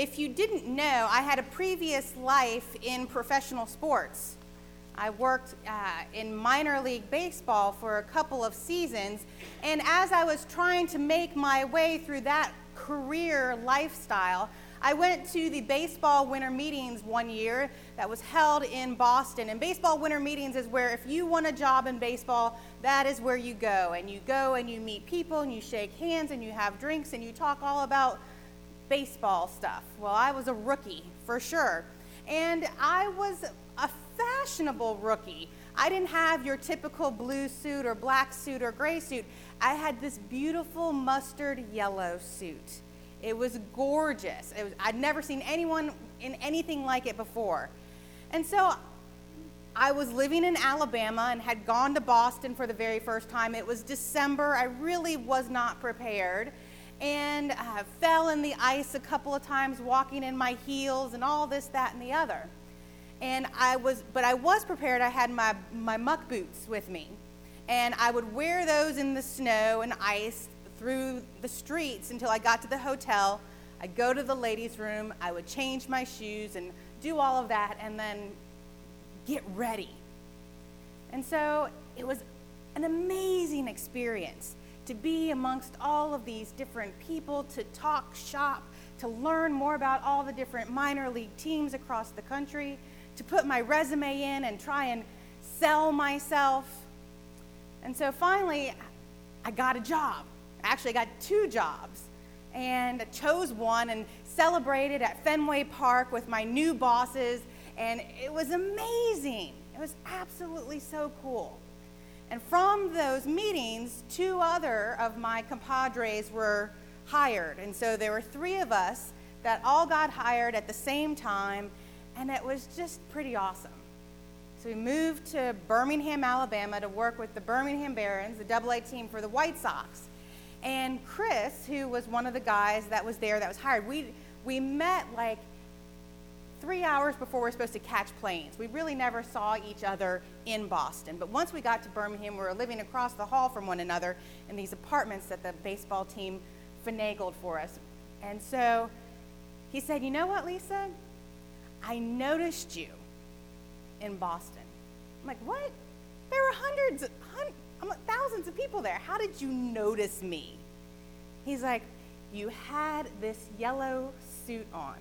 if you didn't know, I had a previous life in professional sports. I worked uh, in minor league baseball for a couple of seasons, and as I was trying to make my way through that career lifestyle, I went to the baseball winter meetings one year that was held in Boston. And baseball winter meetings is where if you want a job in baseball, that is where you go. And you go and you meet people and you shake hands and you have drinks and you talk all about baseball stuff. Well, I was a rookie for sure. And I was a fashionable rookie. I didn't have your typical blue suit or black suit or gray suit. I had this beautiful mustard yellow suit. It was gorgeous. It was, I'd never seen anyone in anything like it before. And so I was living in Alabama and had gone to Boston for the very first time. It was December. I really was not prepared and uh, fell in the ice a couple of times walking in my heels and all this, that, and the other. And I was, but I was prepared. I had my, my muck boots with me. And I would wear those in the snow and ice through the streets until I got to the hotel. I'd go to the ladies' room, I would change my shoes and do all of that, and then get ready. And so it was an amazing experience to be amongst all of these different people, to talk shop, to learn more about all the different minor league teams across the country, to put my resume in and try and sell myself. And so finally, I got a job. Actually, I got two jobs and I chose one and celebrated at Fenway Park with my new bosses, and it was amazing. It was absolutely so cool. And from those meetings, two other of my compadres were hired. And so there were three of us that all got hired at the same time, and it was just pretty awesome. So we moved to Birmingham, Alabama to work with the Birmingham Barons, the double A team for the White Sox. And Chris, who was one of the guys that was there that was hired, we, we met like three hours before we're supposed to catch planes. We really never saw each other in Boston. But once we got to Birmingham, we were living across the hall from one another in these apartments that the baseball team finagled for us. And so he said, You know what, Lisa? I noticed you in Boston. I'm like, What? There were hundreds, hundreds thousands of people there. How did you notice me? He's like, You had this yellow suit on,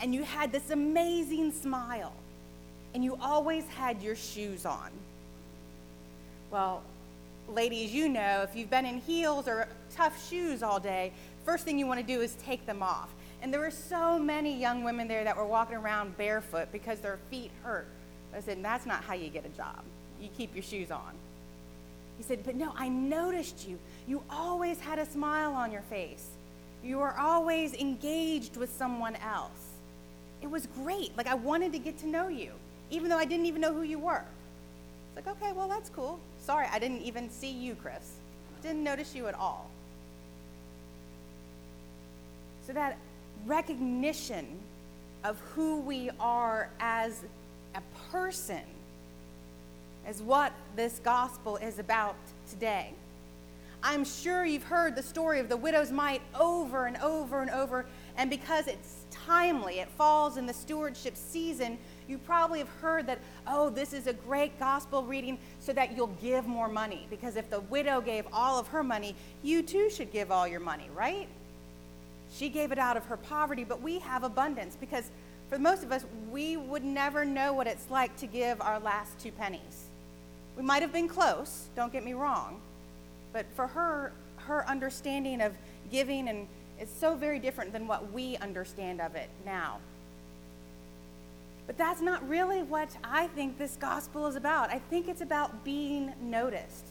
and you had this amazing smile, and you always had your shoes on. Well, ladies, you know if you've been in heels or tough shoes all day, first thing you want to do is take them off. And there were so many young women there that were walking around barefoot because their feet hurt. I said, That's not how you get a job. You keep your shoes on. He said, But no, I noticed you. You always had a smile on your face. You were always engaged with someone else. It was great. Like, I wanted to get to know you, even though I didn't even know who you were. It's like, okay, well, that's cool. Sorry, I didn't even see you, Chris. Didn't notice you at all. So, that recognition of who we are as a person is what this gospel is about today. I'm sure you've heard the story of the widow's mite over and over and over, and because it's timely, it falls in the stewardship season, you probably have heard that, oh, this is a great gospel reading so that you'll give more money. Because if the widow gave all of her money, you too should give all your money, right? She gave it out of her poverty, but we have abundance because for most of us, we would never know what it's like to give our last two pennies. We might have been close, don't get me wrong, but for her, her understanding of giving and is so very different than what we understand of it now. But that's not really what I think this gospel is about. I think it's about being noticed.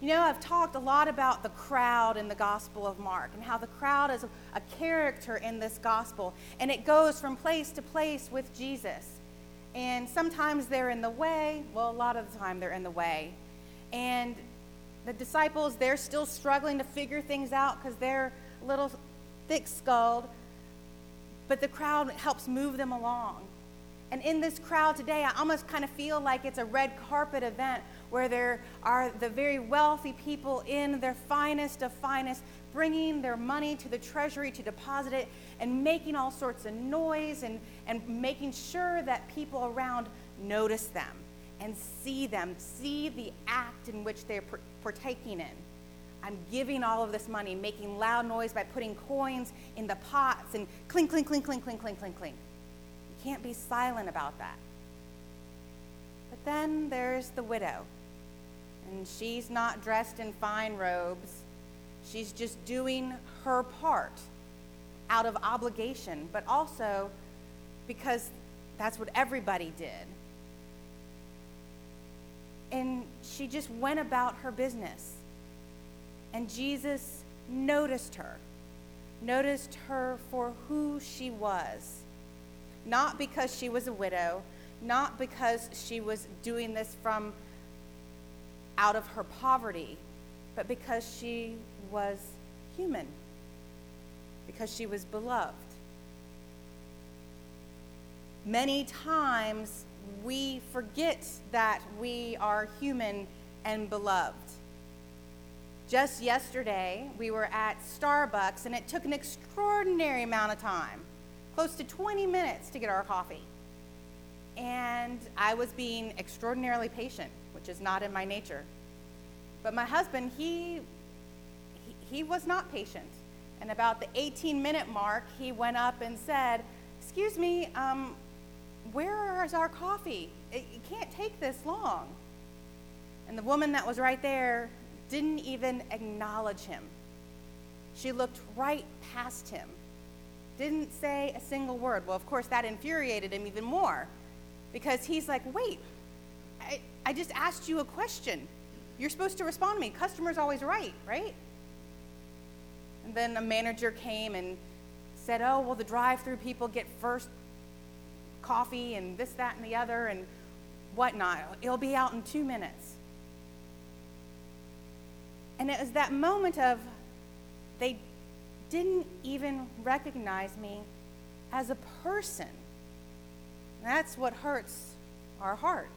You know, I've talked a lot about the crowd in the Gospel of Mark and how the crowd is a character in this gospel, and it goes from place to place with Jesus. And sometimes they're in the way. Well, a lot of the time they're in the way. And the disciples, they're still struggling to figure things out because they're little thick skulled. But the crowd helps move them along. And in this crowd today, I almost kind of feel like it's a red carpet event where there are the very wealthy people in their finest of finest bringing their money to the treasury to deposit it and making all sorts of noise and, and making sure that people around notice them and see them, see the act in which they're partaking in. I'm giving all of this money, making loud noise by putting coins in the pots and clink, clink, clink, clink, clink, clink, clink, clink. You can't be silent about that. But then there's the widow, and she's not dressed in fine robes. She's just doing her part out of obligation, but also because that's what everybody did. And she just went about her business. And Jesus noticed her, noticed her for who she was. Not because she was a widow, not because she was doing this from out of her poverty, but because she was human, because she was beloved. Many times we forget that we are human and beloved. Just yesterday, we were at Starbucks, and it took an extraordinary amount of time close to 20 minutes to get our coffee. And I was being extraordinarily patient, which is not in my nature. But my husband, he, he, he was not patient. And about the 18 minute mark, he went up and said, Excuse me, um, where is our coffee? It, it can't take this long. And the woman that was right there didn't even acknowledge him. She looked right past him, didn't say a single word. Well, of course, that infuriated him even more because he's like, wait, I, I just asked you a question. You're supposed to respond to me. Customer's always right, right? And then a manager came and said, oh, well, the drive through people get first coffee and this, that, and the other and whatnot. It'll be out in two minutes. And it was that moment of they didn't even recognize me as a person. That's what hurts our heart.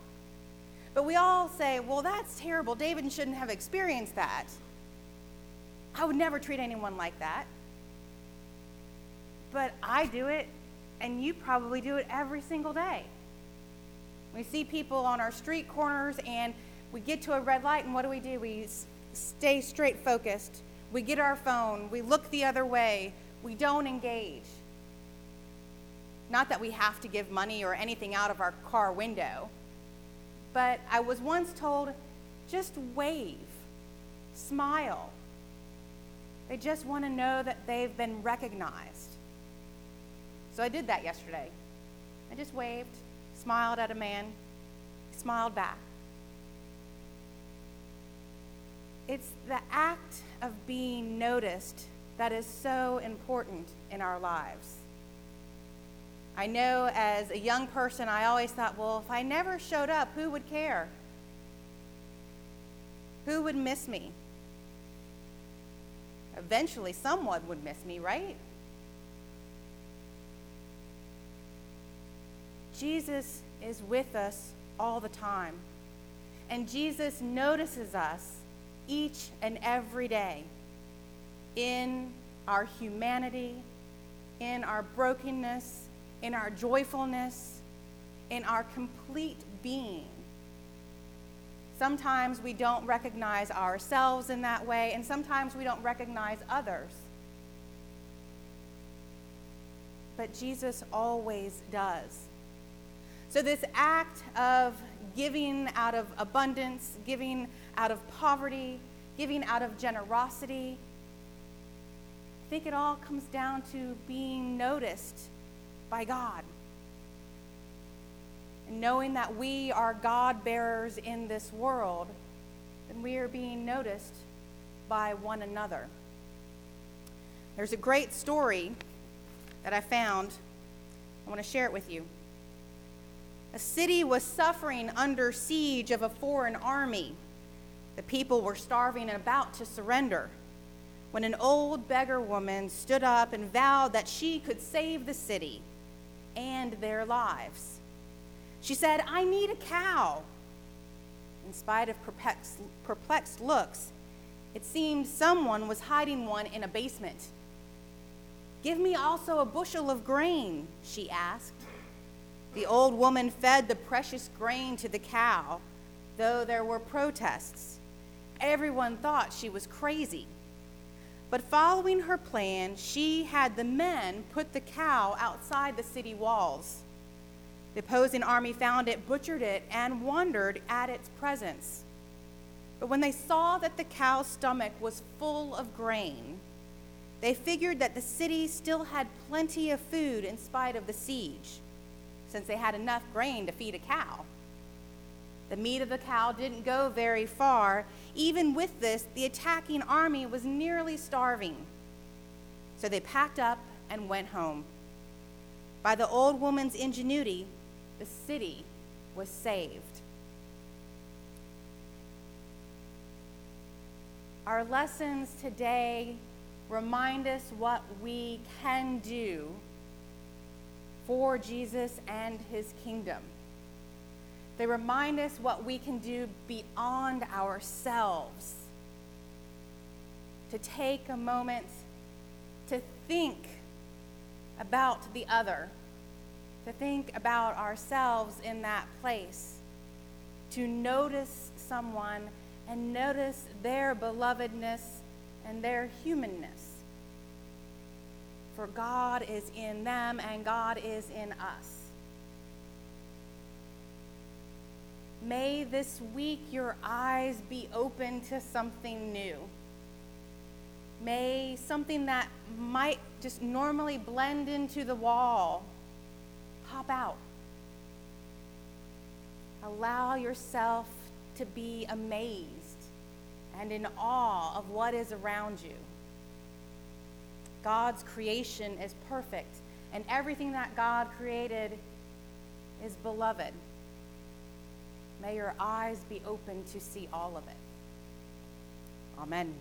But we all say, well, that's terrible. David shouldn't have experienced that. I would never treat anyone like that. But I do it, and you probably do it every single day. We see people on our street corners, and we get to a red light, and what do we do? We stay straight focused. We get our phone, we look the other way, we don't engage. Not that we have to give money or anything out of our car window, but I was once told just wave, smile. They just want to know that they've been recognized. So I did that yesterday. I just waved, smiled at a man, smiled back. It's the act of being noticed that is so important in our lives. I know as a young person, I always thought, well, if I never showed up, who would care? Who would miss me? Eventually, someone would miss me, right? Jesus is with us all the time. And Jesus notices us each and every day in our humanity, in our brokenness, in our joyfulness, in our complete being. Sometimes we don't recognize ourselves in that way, and sometimes we don't recognize others. But Jesus always does. So, this act of giving out of abundance, giving out of poverty, giving out of generosity. I think it all comes down to being noticed by God. And knowing that we are God bearers in this world, then we are being noticed by one another. There's a great story that I found. I want to share it with you. A city was suffering under siege of a foreign army. The people were starving and about to surrender when an old beggar woman stood up and vowed that she could save the city and their lives. She said, I need a cow. in spite of perplexed, perplexed looks, it seemed someone was hiding one in a basement. Give me also a bushel of grain, she asked. The old woman fed the precious grain to the cow, though there were protests. Everyone thought she was crazy. But following her plan, she had the men put the cow outside the city walls. The opposing army found it, butchered it, and wondered at its presence. But when they saw that the cow's stomach was full of grain, they figured that the city still had plenty of food in spite of the siege, since they had enough grain to feed a cow. The meat of the cow didn't go very far. Even with this, the attacking army was nearly starving. So they packed up and went home. By the old woman's ingenuity, the city was saved. Our lessons today remind us what we can do for Jesus and his kingdom. They remind us what we can do beyond ourselves. To take a moment to think about the other, to think about ourselves in that place, to notice someone and notice their belovedness and their humanness. For God is in them and God is in us. May this week your eyes be open to something new. May something that might just normally blend into the wall pop out. Allow yourself to be amazed and in awe of what is around you. God's creation is perfect, and everything that God created is beloved. May your eyes be open to see all of it. Amen.